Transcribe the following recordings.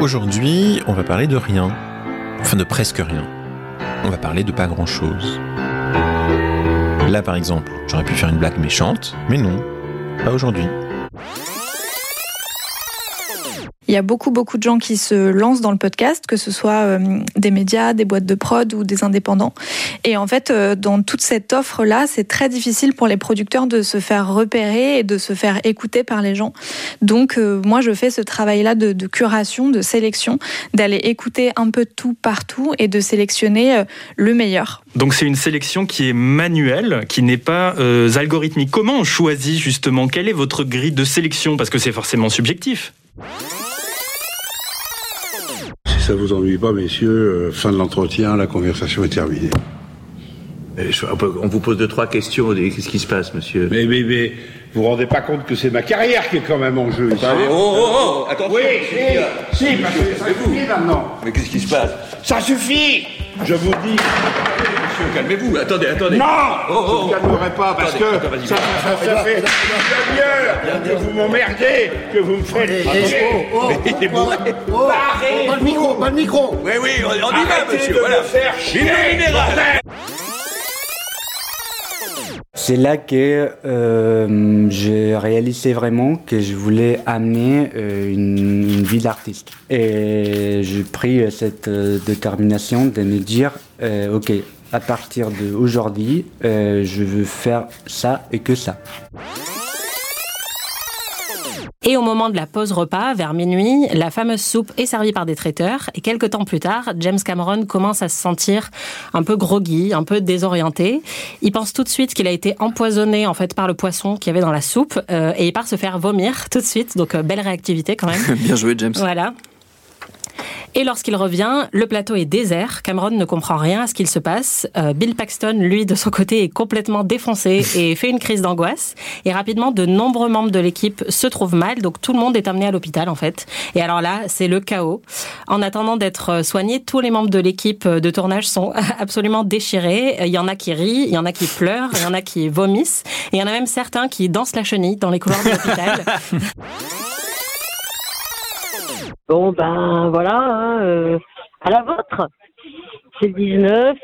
Aujourd'hui, on va parler de rien. Enfin, de presque rien. On va parler de pas grand-chose. Là, par exemple, j'aurais pu faire une blague méchante, mais non, pas aujourd'hui. Il y a beaucoup, beaucoup de gens qui se lancent dans le podcast, que ce soit euh, des médias, des boîtes de prod ou des indépendants. Et en fait, euh, dans toute cette offre-là, c'est très difficile pour les producteurs de se faire repérer et de se faire écouter par les gens. Donc, euh, moi, je fais ce travail-là de, de, curation, de sélection, d'aller écouter un peu tout partout et de sélectionner le meilleur. Donc, c'est une sélection qui est manuelle, qui n'est pas algorithmique. Comment on choisit justement Quelle est votre grille de sélection? Parce que c'est forcément subjectif. Ça vous ennuie pas, messieurs, euh, fin de l'entretien, la conversation est terminée. On vous pose deux, trois questions. Qu'est-ce qui se passe, monsieur Mais, mais, mais, vous vous rendez pas compte que c'est ma carrière qui est quand même en jeu ici oh, oh, oh, attention Oui, si, si, parce que ça suffit maintenant. Mais qu'est-ce qui se passe Ça suffit Je vous dis... Monsieur, calmez-vous, attendez, attendez. Non Je ne calmerai pas, parce Attendez, que ça, ça, ça, ça fait une demi-heure que vous m'emmerdez, que vous me faites... Mais il est bourré. Pas le micro, pas le micro. Oui, oui, on, y va, monsieur, voilà. faire chier C'est là que euh, j'ai réalisé vraiment que je voulais amener euh, une, vie d'artiste. Et j'ai pris euh, cette euh, détermination de me dire, ok, à partir d'aujourd'hui, je veux faire ça et que ça. Et au moment de la pause repas, vers minuit, la fameuse soupe est servie par des traiteurs. Et quelques temps plus tard, James Cameron commence à se sentir un peu groggy, un peu désorienté. Il pense tout de suite qu'il a été empoisonné en fait par le poisson qu'il y avait dans la soupe euh, et il part se faire vomir tout de suite. Donc euh, belle réactivité quand même. Bien joué, James. Voilà. Et lorsqu'il revient, le plateau est désert. Cameron ne comprend rien à ce qu'il se passe. Euh, Bill Paxton, lui, de son côté, est complètement défoncé et fait une crise d'angoisse. Et rapidement, de nombreux membres de l'équipe se trouvent mal. Donc tout le monde est amené à l'hôpital, en fait. Et alors là, c'est le chaos. En attendant d'être soignés, tous les membres de l'équipe de tournage sont absolument déchirés. Il y en a qui rient, il y en a qui pleurent, il y en a qui vomissent. Et il y en a même certains qui dansent la chenille dans les couloirs de l'hôpital. Bon, ben voilà, hein, euh, à la vôtre. C'est le 19.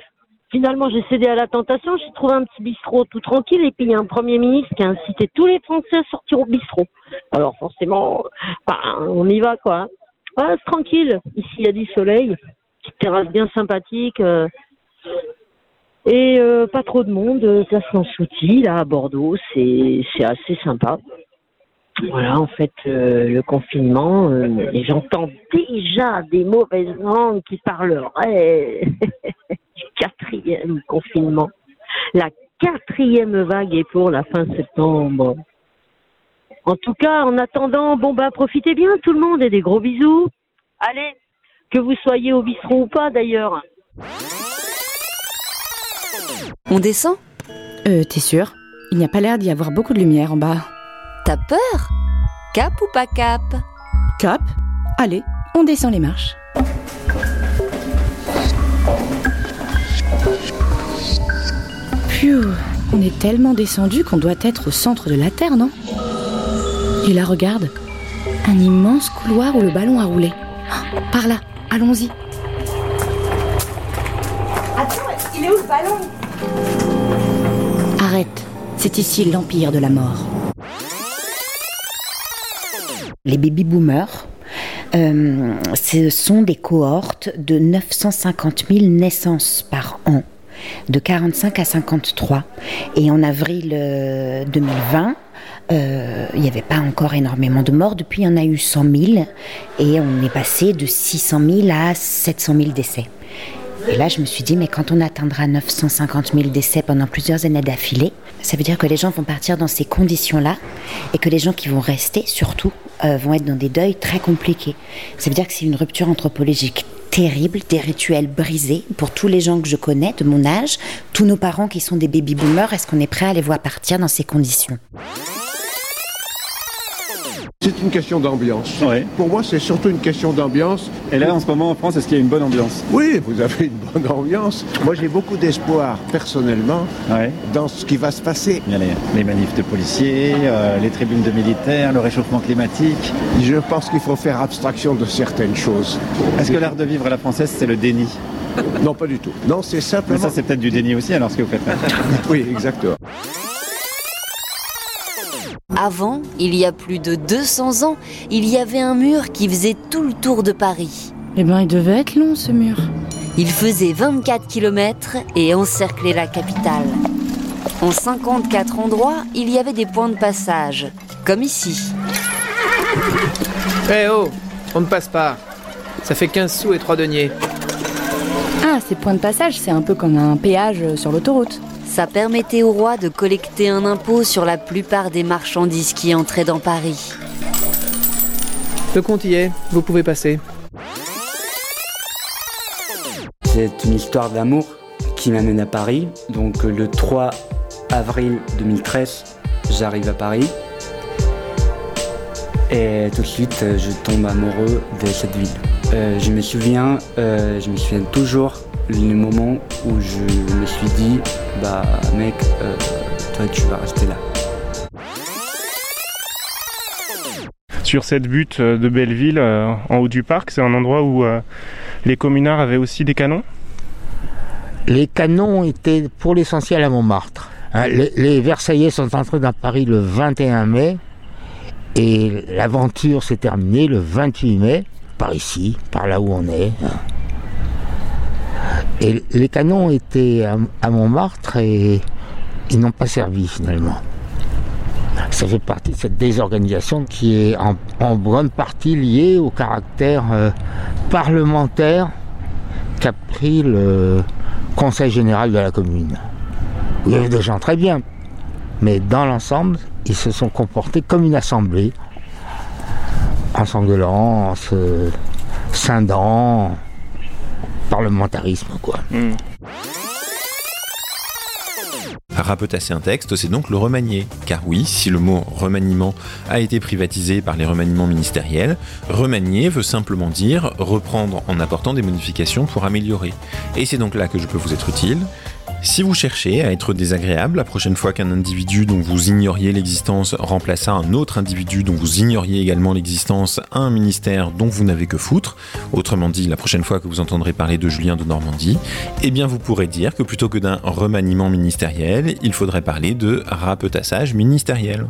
Finalement, j'ai cédé à la tentation. J'ai trouvé un petit bistrot tout tranquille. Et puis, il y a un Premier ministre qui a incité tous les Français à sortir au bistrot. Alors, forcément, ben, on y va, quoi. Ouais, c'est tranquille. Ici, il y a du soleil. Petite terrasse bien sympathique. euh, et euh, pas trop de monde. Place Lansouty, là, à Bordeaux. C'est assez sympa. Voilà, en fait, euh, le confinement, euh, et j'entends déjà des mauvaises langues qui parleraient du quatrième confinement. La quatrième vague est pour la fin septembre. En tout cas, en attendant, bon bah profitez bien tout le monde et des gros bisous. Allez, que vous soyez au bistrot ou pas d'ailleurs. On descend? Euh, t'es sûr? Il n'y a pas l'air d'y avoir beaucoup de lumière en bas. T'as peur? Cap ou pas cap? Cap Allez, on descend les marches. Phew, on est tellement descendu qu'on doit être au centre de la Terre, non? Et là, regarde, un immense couloir où le ballon a roulé. Ah, Par là, allons-y. Attends, il est où le ballon? Arrête, c'est ici l'empire de la mort. Les baby-boomers, euh, ce sont des cohortes de 950 000 naissances par an, de 45 à 53. Et en avril euh, 2020, euh, il n'y avait pas encore énormément de morts. Depuis, il y en a eu 100 000 et on est passé de 600 000 à 700 000 décès. Et là, je me suis dit, mais quand on atteindra 950 000 décès pendant plusieurs années d'affilée, ça veut dire que les gens vont partir dans ces conditions-là et que les gens qui vont rester, surtout, euh, vont être dans des deuils très compliqués. Ça veut dire que c'est une rupture anthropologique terrible, des rituels brisés pour tous les gens que je connais de mon âge, tous nos parents qui sont des baby boomers. Est-ce qu'on est prêt à les voir partir dans ces conditions? C'est une question d'ambiance. Pour moi, c'est surtout une question d'ambiance. Et là, en ce moment, en France, est-ce qu'il y a une bonne ambiance? Oui, vous avez une bonne ambiance. Moi, j'ai beaucoup d'espoir, personnellement, dans ce qui va se passer. Il y a les, manifs de policiers, euh, les tribunes de militaires, le réchauffement climatique. Je pense qu'il faut faire abstraction de certaines choses. Est-ce que l'art de vivre à la française, c'est le déni? Non, pas du tout. Non, c'est simplement... Mais ça, c'est peut-être du déni aussi, alors, ce que vous faites là. oui, exactement. Avant, il y a plus de 200 ans, il y avait un mur qui faisait tout le tour de Paris. Eh ben, il devait être long ce mur. Il faisait 24 km et encerclait la capitale. En 54 endroits, il y avait des points de passage, comme ici. Eh oh, on ne passe pas. Ça fait 15 sous et 3 deniers. Ah, ces points de passage, c'est un peu comme un péage sur l'autoroute. Ça permettait au roi de collecter un impôt sur la plupart des marchandises qui entraient dans Paris. Le compte y est, vous pouvez passer. C'est une histoire d'amour qui m'amène à Paris. Donc le 3 avril 2013, j'arrive à Paris. Et tout de suite, je tombe amoureux de cette ville. Euh, je me souviens, euh, je me souviens toujours le moment où je me suis dit, bah mec, euh, toi tu vas rester là. Sur cette butte euh, de Belleville, euh, en haut du parc, c'est un endroit où les communards avaient aussi des canons? Les canons étaient pour l'essentiel à Montmartre. Hein, les, les Versaillais sont entrés dans Paris le 21 mai et l'aventure s'est terminée le 28 mai, par ici, par là où on est. Hein. Et les canons étaient à, Montmartre et ils n'ont pas servi finalement. Ça fait partie de cette désorganisation qui est en, bonne partie liée au caractère euh, parlementaire qu'a pris le Conseil général de la commune. Il y avait des gens très bien, mais dans l'ensemble, ils se sont comportés comme une assemblée, en s'engueulant, en se scindant parlementarisme, quoi. Mm. Rapetasser un texte, c'est donc le remanier. Car oui, si le mot remaniement a été privatisé par les remaniements ministériels, remanier veut simplement dire reprendre en apportant des modifications pour améliorer. Et c'est donc là que je peux vous être utile. Si vous cherchez à être désagréable la prochaine fois qu'un individu dont vous ignoriez l'existence remplaça un autre individu dont vous ignoriez également l'existence à un ministère dont vous n'avez que foutre, autrement dit la prochaine fois que vous entendrez parler de Julien de Normandie, eh bien vous pourrez dire que plutôt que d'un remaniement ministériel, il faudrait parler de rapetassage ministériel.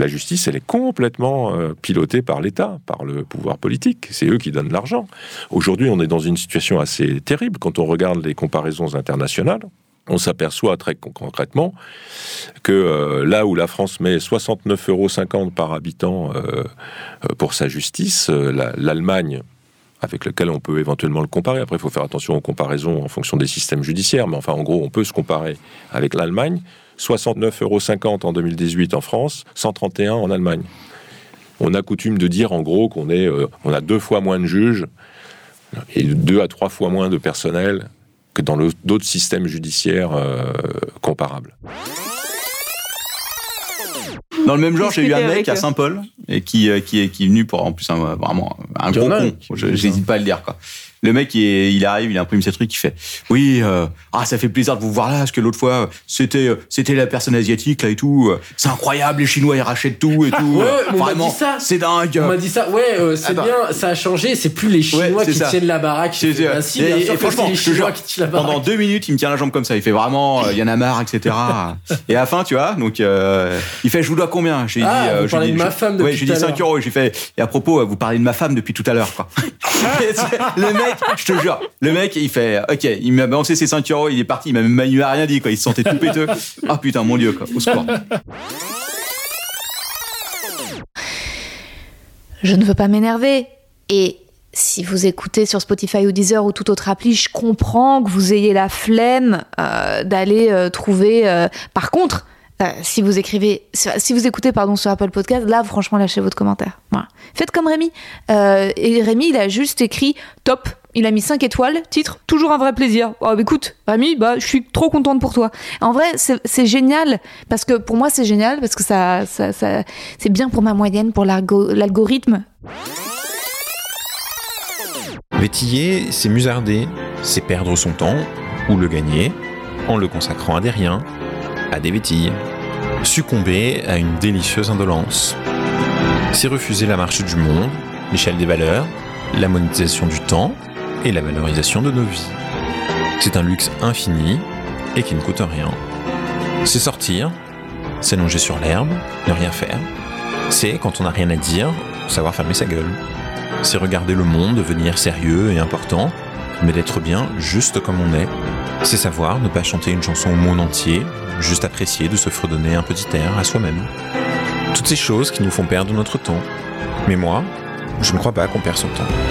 La justice, elle est complètement euh, pilotée par l'État, par le pouvoir politique. C'est eux qui donnent l'argent. Aujourd'hui, on est dans une situation assez terrible quand on regarde les comparaisons internationales. On s'aperçoit très concrètement que euh, là où la France met 69,50 euros par habitant euh, pour sa justice, l'Allemagne avec lequel on peut éventuellement le comparer. Après, il faut faire attention aux comparaisons en fonction des systèmes judiciaires, mais enfin, en gros, on peut se comparer avec l'Allemagne. 69,50 euros en 2018 en France, 131 en Allemagne. On a coutume de dire en gros qu'on est, euh, on a deux fois moins de juges et deux à trois fois moins de personnel que dans d'autres systèmes judiciaires euh, comparables. Dans le même genre, j'ai eu un mec à Saint-Paul et qui, euh, qui, est, qui est venu pour en plus un, vraiment un gros con. J'hésite pas à le dire quoi. Le mec, il, arrive, il imprime ses trucs, il fait oui, euh, ah ça fait plaisir de vous voir là, parce que l'autre fois c'était euh, c'était la personne asiatique là et tout. C'est incroyable, les Chinois ils rachètent tout et tout. ouais, vraiment, c'est dingue. On m'a dit ça. Ouais, euh, c'est bien, ça a changé. C'est plus les Chinois qui tiennent la baraque. C'est bah, si, bien sûr, franchement, les Chinois qui tiennent la baraque. Pendant deux minutes, il me tient la jambe comme ça. Il fait vraiment, il y en a marre, etc. et à la fin, tu vois, donc il fait je vous dois combien? J'ai ah, dit, vous parlez de ma femme depuis ouais, j'ai dit 5 euros. J'ai fait et à propos, vous parlez de ma femme depuis tout à l'heure quoi. le mec je te jure, le mec, il fait, ok, il m'a balancé ses 5 euros, il est parti, il m'a même rien dit, quoi. Il se sentait tout péteux. Ah putain, mon dieu, quoi. Au secours. Je ne veux pas m'énerver. Et si vous écoutez sur Spotify ou Deezer ou toute autre appli, je comprends que vous ayez la flemme euh, d'aller euh, trouver. Euh, par contre, si vous écrivez, si vous écoutez pardon sur Apple Podcast, là franchement lâchez votre commentaire. Voilà. Faites comme Rémi. Et Rémi il a juste écrit top. Il a mis 5 étoiles, titre toujours un vrai plaisir. Oh, bah, écoute, Rémi, bah, je suis trop contente pour toi. En vrai, c'est génial, parce que pour moi, c'est génial, parce que ça, ça, c'est bien pour ma moyenne, pour l'algorithme. Vétiller, c'est musarder, c'est perdre son temps, ou le gagner, en le consacrant à des riens, à des vétilles. Succomber à une délicieuse indolence. C'est refuser la marche du monde, l'échelle des valeurs, la monétisation du temps et la valorisation de nos vies. C'est un luxe infini et qui ne coûte rien. C'est sortir, s'allonger sur l'herbe, ne rien faire. C'est, quand on n'a rien à dire, savoir fermer sa gueule. C'est regarder le monde devenir sérieux et important, mais d'être bien juste comme on est. C'est savoir ne pas chanter une chanson au monde entier, juste apprécier de se fredonner un petit air à soi-même. Toutes ces choses qui nous font perdre notre temps. Mais moi, je ne crois pas qu'on perd son temps.